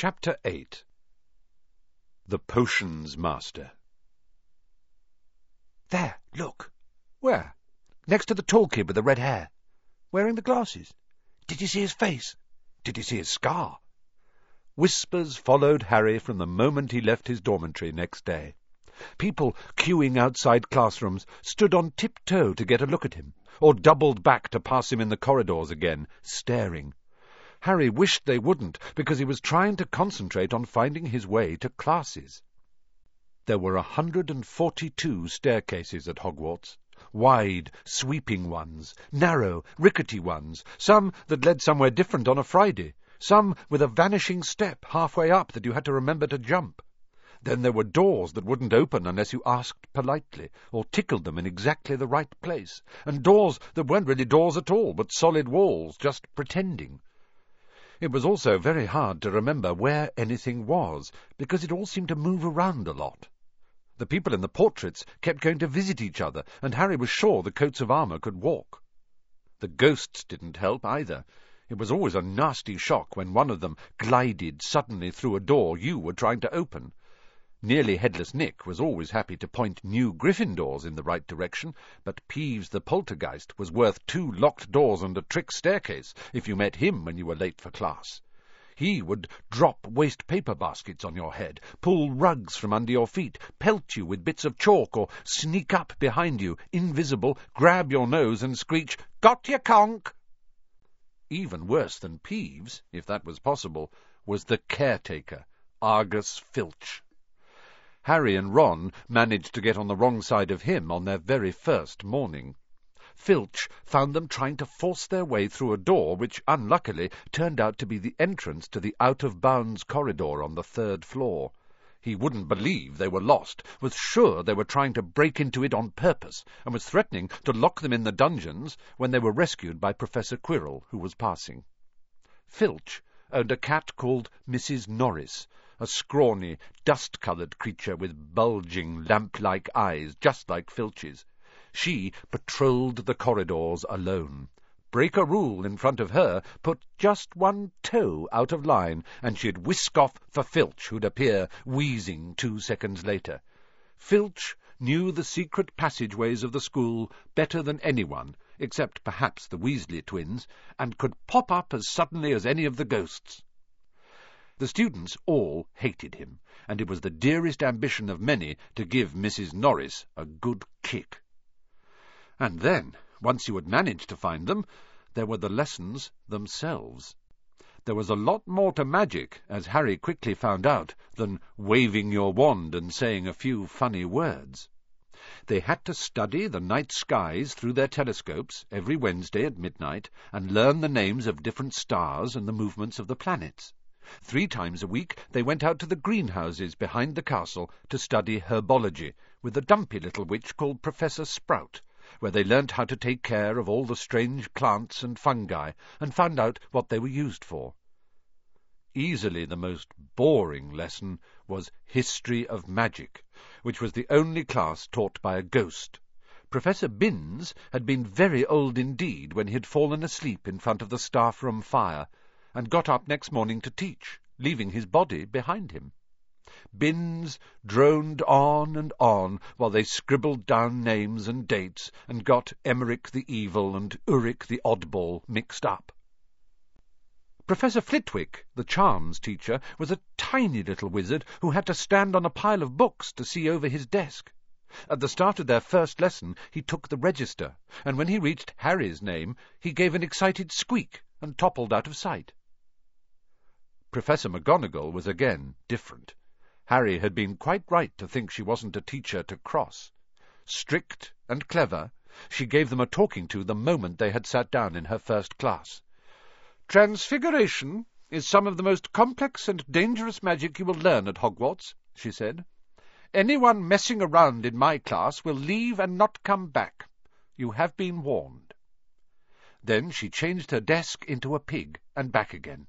Chapter 8 The Potions Master There, look. Where? Next to the tall kid with the red hair. Wearing the glasses. Did you see his face? Did you see his scar? Whispers followed Harry from the moment he left his dormitory next day. People queuing outside classrooms stood on tiptoe to get a look at him, or doubled back to pass him in the corridors again, staring. Harry wished they wouldn't, because he was trying to concentrate on finding his way to classes. There were a hundred and forty-two staircases at Hogwarts, wide, sweeping ones, narrow, rickety ones, some that led somewhere different on a Friday, some with a vanishing step halfway up that you had to remember to jump. Then there were doors that wouldn't open unless you asked politely, or tickled them in exactly the right place, and doors that weren't really doors at all, but solid walls, just pretending. It was also very hard to remember where anything was, because it all seemed to move around a lot. The people in the portraits kept going to visit each other, and Harry was sure the coats of armour could walk. The ghosts didn't help either. It was always a nasty shock when one of them glided suddenly through a door you were trying to open. Nearly Headless Nick was always happy to point new Gryffindors in the right direction, but Peeves the Poltergeist was worth two locked doors and a trick staircase if you met him when you were late for class. He would drop waste paper baskets on your head, pull rugs from under your feet, pelt you with bits of chalk, or sneak up behind you, invisible, grab your nose and screech, Got your conk! Even worse than Peeves, if that was possible, was the caretaker, Argus Filch. Harry and Ron managed to get on the wrong side of him on their very first morning. Filch found them trying to force their way through a door which, unluckily, turned out to be the entrance to the out-of-bounds corridor on the third floor. He wouldn't believe they were lost, was sure they were trying to break into it on purpose, and was threatening to lock them in the dungeons when they were rescued by Professor Quirrell, who was passing. Filch owned a cat called Mrs. Norris, a scrawny, dust-coloured creature with bulging, lamp-like eyes, just like Filch's. She patrolled the corridors alone. Break a rule in front of her, put just one toe out of line, and she'd whisk off for Filch, who'd appear wheezing two seconds later. Filch knew the secret passageways of the school better than anyone, except perhaps the Weasley twins, and could pop up as suddenly as any of the ghosts. The students all hated him, and it was the dearest ambition of many to give Mrs. Norris a good kick. And then, once you had managed to find them, there were the lessons themselves. There was a lot more to magic, as Harry quickly found out, than waving your wand and saying a few funny words. They had to study the night skies through their telescopes every Wednesday at midnight and learn the names of different stars and the movements of the planets. Three times a week they went out to the greenhouses behind the castle to study herbology with a dumpy little witch called Professor Sprout, where they learnt how to take care of all the strange plants and fungi and found out what they were used for. Easily the most boring lesson was History of Magic, which was the only class taught by a ghost. Professor Binns had been very old indeed when he had fallen asleep in front of the staff-room fire, and got up next morning to teach, leaving his body behind him. Binns droned on and on while they scribbled down names and dates and got Emeric the Evil and Uric the Oddball mixed up. Professor Flitwick, the charms teacher, was a tiny little wizard who had to stand on a pile of books to see over his desk. At the start of their first lesson he took the register, and when he reached Harry's name he gave an excited squeak and toppled out of sight. Professor McGonagall was again different. Harry had been quite right to think she wasn't a teacher to cross. Strict and clever, she gave them a talking to the moment they had sat down in her first class. Transfiguration is some of the most complex and dangerous magic you will learn at Hogwarts, she said. Anyone messing around in my class will leave and not come back. You have been warned. Then she changed her desk into a pig, and back again.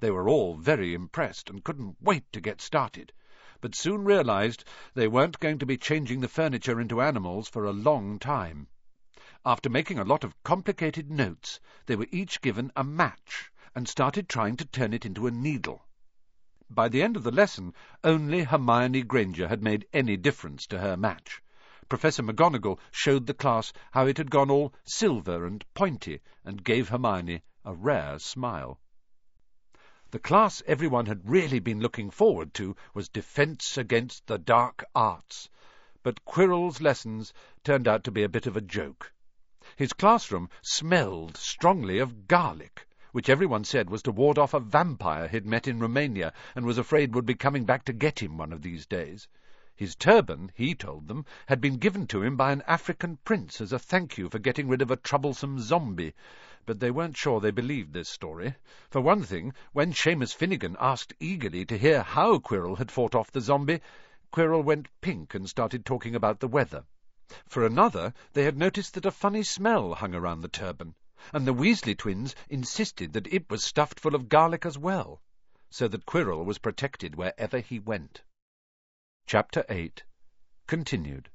They were all very impressed and couldn't wait to get started, but soon realized they weren't going to be changing the furniture into animals for a long time. After making a lot of complicated notes, they were each given a match and started trying to turn it into a needle. By the end of the lesson, only Hermione Granger had made any difference to her match. Professor McGonagall showed the class how it had gone all silver and pointy, and gave Hermione a rare smile. The class everyone had really been looking forward to was Defence Against the Dark Arts, but Quirrell's lessons turned out to be a bit of a joke. His classroom smelled strongly of garlic, which everyone said was to ward off a vampire he'd met in Romania and was afraid would be coming back to get him one of these days. His turban, he told them, had been given to him by an African prince as a thank you for getting rid of a troublesome zombie, but they weren't sure they believed this story. For one thing, when Seamus Finnigan asked eagerly to hear how Quirrell had fought off the zombie, Quirrell went pink and started talking about the weather. For another, they had noticed that a funny smell hung around the turban, and the Weasley twins insisted that it was stuffed full of garlic as well, so that Quirrell was protected wherever he went. Chapter 8 Continued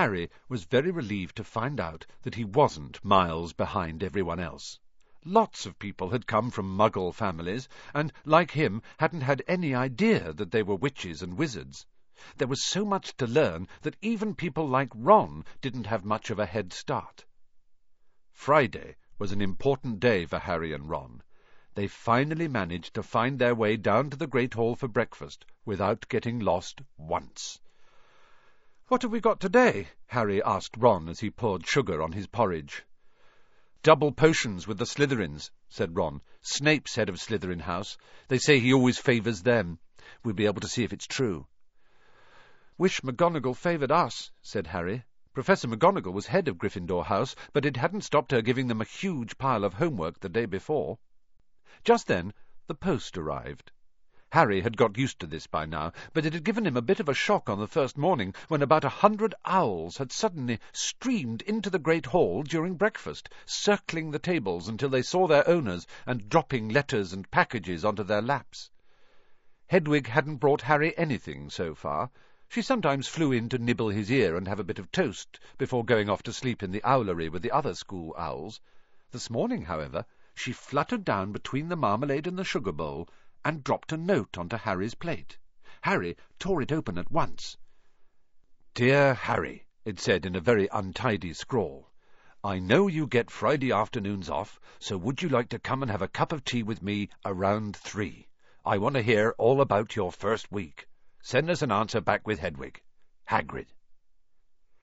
Harry was very relieved to find out that he wasn't miles behind everyone else. Lots of people had come from Muggle families, and, like him, hadn't had any idea that they were witches and wizards. There was so much to learn that even people like Ron didn't have much of a head start. Friday was an important day for Harry and Ron they finally managed to find their way down to the Great Hall for breakfast without getting lost once. What have we got today? Harry asked Ron as he poured sugar on his porridge. Double potions with the Slytherins, said Ron. Snape's head of Slytherin House. They say he always favours them. We'll be able to see if it's true. Wish McGonagall favoured us, said Harry. Professor McGonagall was head of Gryffindor House, but it hadn't stopped her giving them a huge pile of homework the day before. Just then the post arrived. Harry had got used to this by now, but it had given him a bit of a shock on the first morning when about a hundred owls had suddenly streamed into the great hall during breakfast, circling the tables until they saw their owners and dropping letters and packages onto their laps. Hedwig hadn't brought Harry anything so far. She sometimes flew in to nibble his ear and have a bit of toast before going off to sleep in the owlery with the other school owls. This morning, however, she fluttered down between the marmalade and the sugar bowl and dropped a note onto Harry's plate. Harry tore it open at once. Dear Harry, it said in a very untidy scrawl, I know you get Friday afternoons off, so would you like to come and have a cup of tea with me around three? I want to hear all about your first week. Send us an answer back with Hedwig. Hagrid.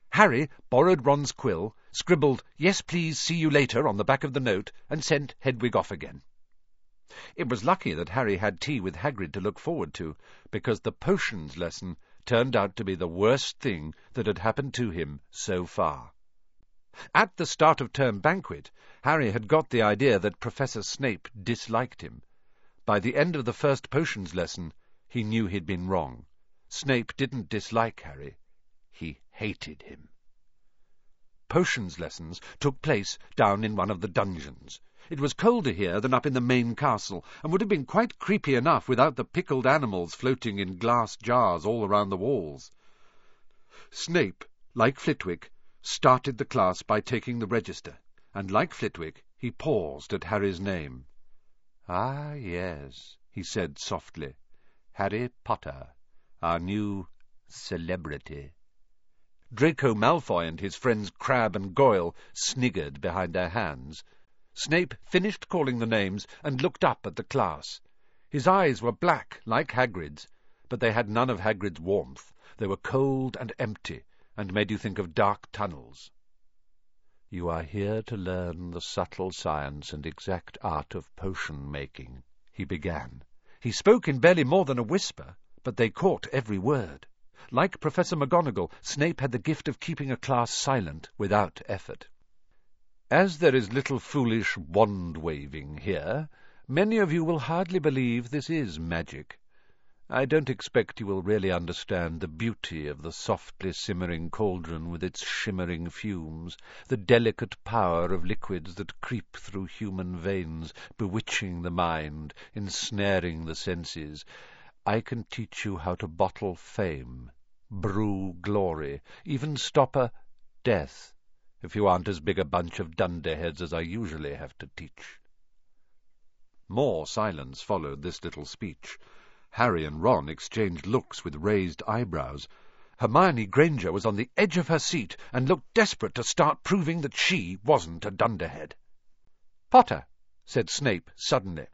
Harry borrowed Ron's quill, scribbled, Yes, please, see you later on the back of the note, and sent Hedwig off again. It was lucky that Harry had tea with Hagrid to look forward to, because the potions lesson turned out to be the worst thing that had happened to him so far. At the start of term banquet, Harry had got the idea that Professor Snape disliked him. By the end of the first potions lesson, he knew he'd been wrong. Snape didn't dislike Harry. He hated him. Potions lessons took place down in one of the dungeons. It was colder here than up in the main castle, and would have been quite creepy enough without the pickled animals floating in glass jars all around the walls. Snape, like Flitwick, started the class by taking the register, and like Flitwick, he paused at Harry's name. Ah, yes, he said softly. Harry Potter, our new celebrity. Draco Malfoy and his friends Crabbe and Goyle sniggered behind their hands. Snape finished calling the names and looked up at the class. His eyes were black, like Hagrid's, but they had none of Hagrid's warmth. They were cold and empty, and made you think of dark tunnels. You are here to learn the subtle science and exact art of potion-making, he began. He spoke in barely more than a whisper, but they caught every word. Like Professor McGonagall, Snape had the gift of keeping a class silent without effort. As there is little foolish wand-waving here, many of you will hardly believe this is magic. I don't expect you will really understand the beauty of the softly simmering cauldron with its shimmering fumes, the delicate power of liquids that creep through human veins, bewitching the mind, ensnaring the senses, I can teach you how to bottle fame, brew glory, even stopper death, if you aren't as big a bunch of dunderheads as I usually have to teach. More silence followed this little speech. Harry and Ron exchanged looks with raised eyebrows. Hermione Granger was on the edge of her seat and looked desperate to start proving that she wasn't a dunderhead. Potter, said Snape suddenly,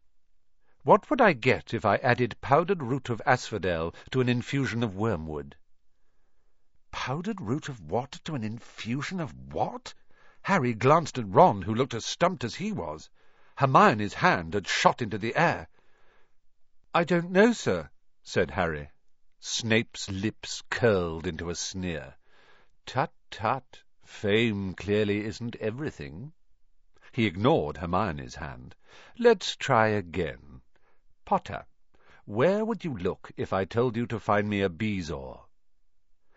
what would I get if I added powdered root of asphodel to an infusion of wormwood? Powdered root of what to an infusion of what? Harry glanced at Ron, who looked as stumped as he was. Hermione's hand had shot into the air. I don't know, sir, said Harry. Snape's lips curled into a sneer. Tut, tut, fame clearly isn't everything. He ignored Hermione's hand. Let's try again. Potter, where would you look if I told you to find me a bezoar?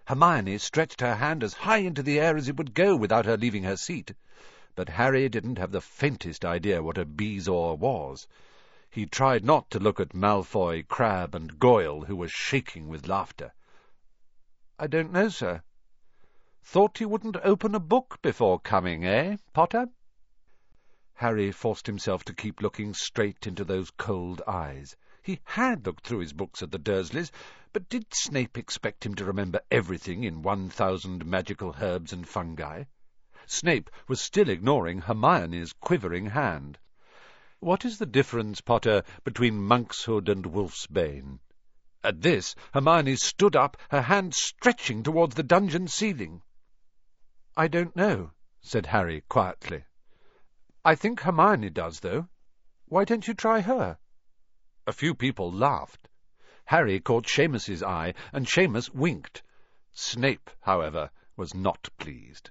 Hermione stretched her hand as high into the air as it would go without her leaving her seat but Harry didn't have the faintest idea what a bezoar was. He tried not to look at Malfoy, Crabbe, and Goyle, who were shaking with laughter. I don't know, sir. Thought you wouldn't open a book before coming, eh, Potter? Harry forced himself to keep looking straight into those cold eyes. He had looked through his books at the Dursleys, but did Snape expect him to remember everything in one thousand magical herbs and fungi? Snape was still ignoring Hermione's quivering hand. What is the difference, Potter, between monkshood and wolfsbane? At this, Hermione stood up, her hand stretching towards the dungeon ceiling. I don't know, said Harry quietly. I think Hermione does, though. Why don't you try her? A few people laughed. Harry caught Seamus's eye, and Seamus winked. Snape, however, was not pleased.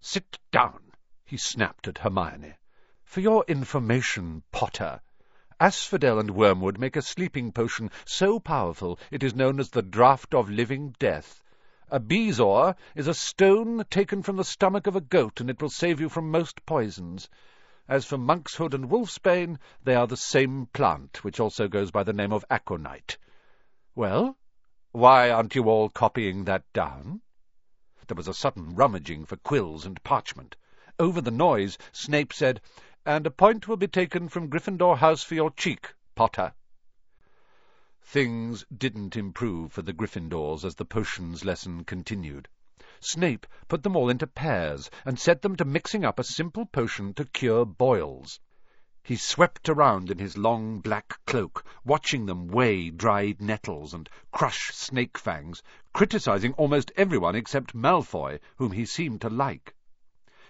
Sit down, he snapped at Hermione. For your information, Potter, asphodel and wormwood make a sleeping potion so powerful it is known as the draught of living death. A bezoar is a stone taken from the stomach of a goat, and it will save you from most poisons. As for monkshood and wolfsbane, they are the same plant, which also goes by the name of aconite. Well, why aren't you all copying that down? There was a sudden rummaging for quills and parchment. Over the noise, Snape said, And a point will be taken from Gryffindor House for your cheek, Potter. Things didn't improve for the Gryffindors as the potions lesson continued. Snape put them all into pairs and set them to mixing up a simple potion to cure boils. He swept around in his long black cloak, watching them weigh dried nettles and crush snake fangs, criticizing almost everyone except Malfoy, whom he seemed to like.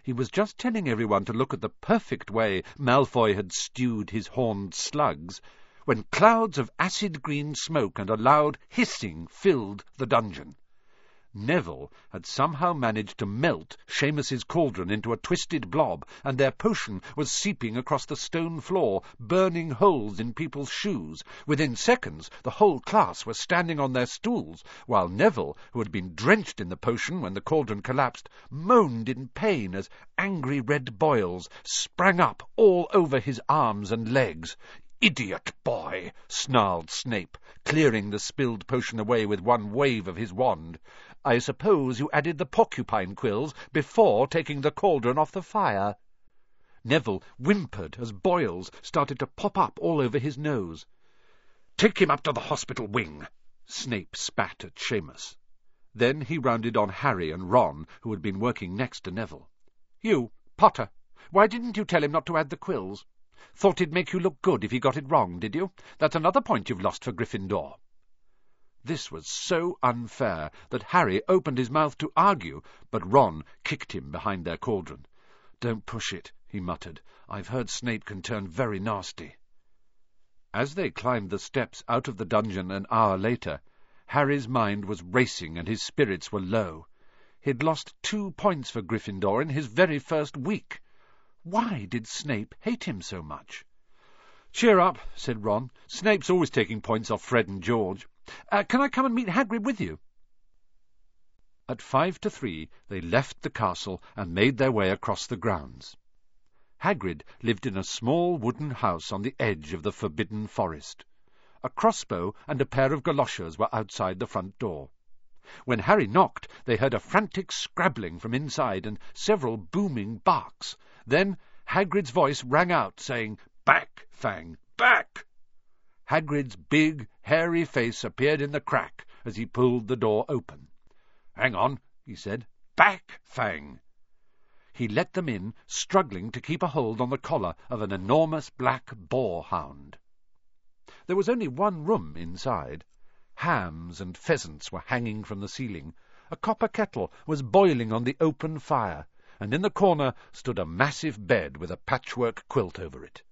He was just telling everyone to look at the perfect way Malfoy had stewed his horned slugs, when clouds of acid-green smoke and a loud hissing filled the dungeon. Neville had somehow managed to melt Seamus's cauldron into a twisted blob, and their potion was seeping across the stone floor, burning holes in people's shoes. Within seconds, the whole class were standing on their stools, while Neville, who had been drenched in the potion when the cauldron collapsed, moaned in pain as angry red boils sprang up all over his arms and legs. Idiot boy! snarled Snape, clearing the spilled potion away with one wave of his wand. I suppose you added the porcupine quills before taking the cauldron off the fire. Neville whimpered as boils started to pop up all over his nose. Take him up to the hospital wing, Snape spat at Seamus. Then he rounded on Harry and Ron, who had been working next to Neville. You, Potter, why didn't you tell him not to add the quills? Thought it'd make you look good if he got it wrong, did you? That's another point you've lost for Gryffindor. This was so unfair that Harry opened his mouth to argue, but Ron kicked him behind their cauldron. Don't push it, he muttered. I've heard Snape can turn very nasty. As they climbed the steps out of the dungeon an hour later, Harry's mind was racing and his spirits were low. He'd lost two points for Gryffindor in his very first week. Why did Snape hate him so much? Cheer up, said Ron. Snape's always taking points off Fred and George. Uh, can I come and meet Hagrid with you? At five to three they left the castle and made their way across the grounds. Hagrid lived in a small wooden house on the edge of the forbidden forest. A crossbow and a pair of galoshes were outside the front door. When Harry knocked, they heard a frantic scrabbling from inside and several booming barks. Then Hagrid's voice rang out, saying, Back, Fang, back! Hagrid's big, hairy face appeared in the crack as he pulled the door open. Hang on, he said. Back, Fang! He let them in, struggling to keep a hold on the collar of an enormous black boar-hound. There was only one room inside. Hams and pheasants were hanging from the ceiling. A copper kettle was boiling on the open fire, and in the corner stood a massive bed with a patchwork quilt over it.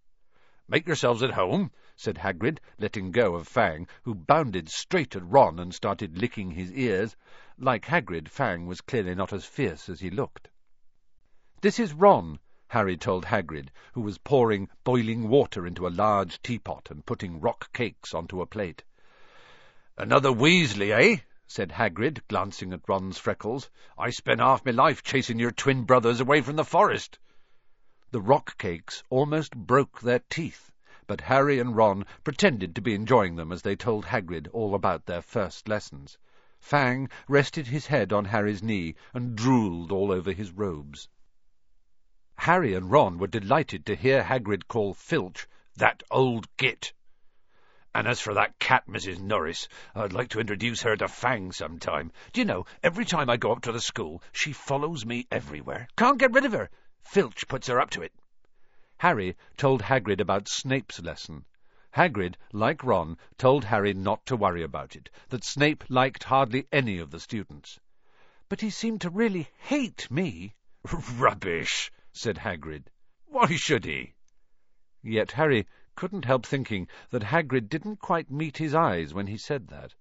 Make yourselves at home, said Hagrid, letting go of Fang, who bounded straight at Ron and started licking his ears. Like Hagrid, Fang was clearly not as fierce as he looked. This is Ron, Harry told Hagrid, who was pouring boiling water into a large teapot and putting rock cakes onto a plate. Another Weasley, eh? said Hagrid, glancing at Ron's freckles. I spent half my life chasing your twin brothers away from the forest. The rock cakes almost broke their teeth, but Harry and Ron pretended to be enjoying them as they told Hagrid all about their first lessons. Fang rested his head on Harry's knee and drooled all over his robes. Harry and Ron were delighted to hear Hagrid call Filch that old git. And as for that cat, Mrs. Norris, I'd like to introduce her to Fang sometime. Do you know, every time I go up to the school, she follows me everywhere. Can't get rid of her. Filch puts her up to it. Harry told Hagrid about Snape's lesson. Hagrid, like Ron, told Harry not to worry about it, that Snape liked hardly any of the students. But he seemed to really hate me. Rubbish! said Hagrid. Why should he? Yet Harry couldn't help thinking that Hagrid didn't quite meet his eyes when he said that.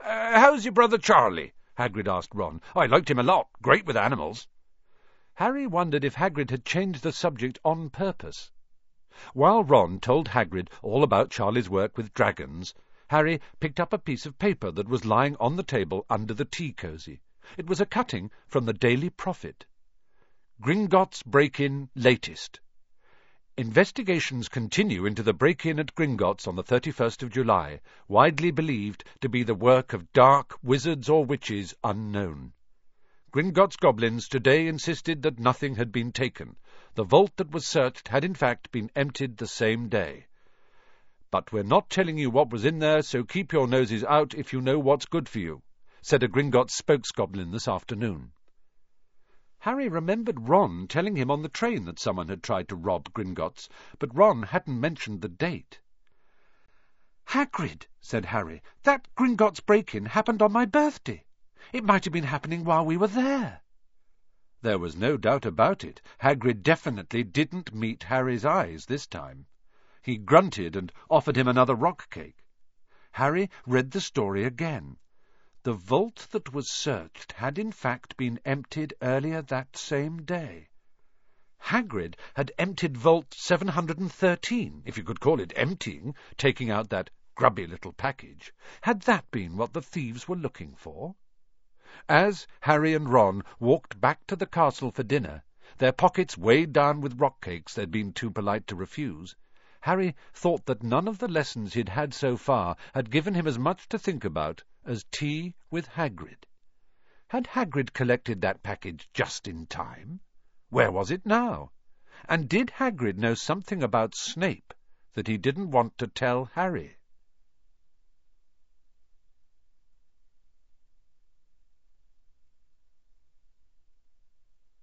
Uh, how's your brother Charlie? Hagrid asked Ron. I liked him a lot. Great with animals. Harry wondered if Hagrid had changed the subject on purpose. While Ron told Hagrid all about Charlie's work with dragons, Harry picked up a piece of paper that was lying on the table under the tea cosy. It was a cutting from the Daily Prophet. Gringotts break-in latest. Investigations continue into the break-in at Gringotts on the 31st of July, widely believed to be the work of dark wizards or witches unknown. Gringotts goblins today insisted that nothing had been taken. The vault that was searched had in fact been emptied the same day. But we're not telling you what was in there, so keep your noses out if you know what's good for you, said a Gringotts spokesgoblin this afternoon. Harry remembered Ron telling him on the train that someone had tried to rob Gringotts, but Ron hadn't mentioned the date. Hagrid, said Harry, that Gringotts break-in happened on my birthday. It might have been happening while we were there. There was no doubt about it. Hagrid definitely didn't meet Harry's eyes this time. He grunted and offered him another rock cake. Harry read the story again. The vault that was searched had in fact been emptied earlier that same day. Hagrid had emptied Vault 713, if you could call it emptying, taking out that grubby little package. Had that been what the thieves were looking for? As Harry and Ron walked back to the castle for dinner, their pockets weighed down with rock cakes they'd been too polite to refuse, Harry thought that none of the lessons he'd had so far had given him as much to think about as tea with Hagrid. Had Hagrid collected that package just in time? Where was it now? And did Hagrid know something about Snape that he didn't want to tell Harry?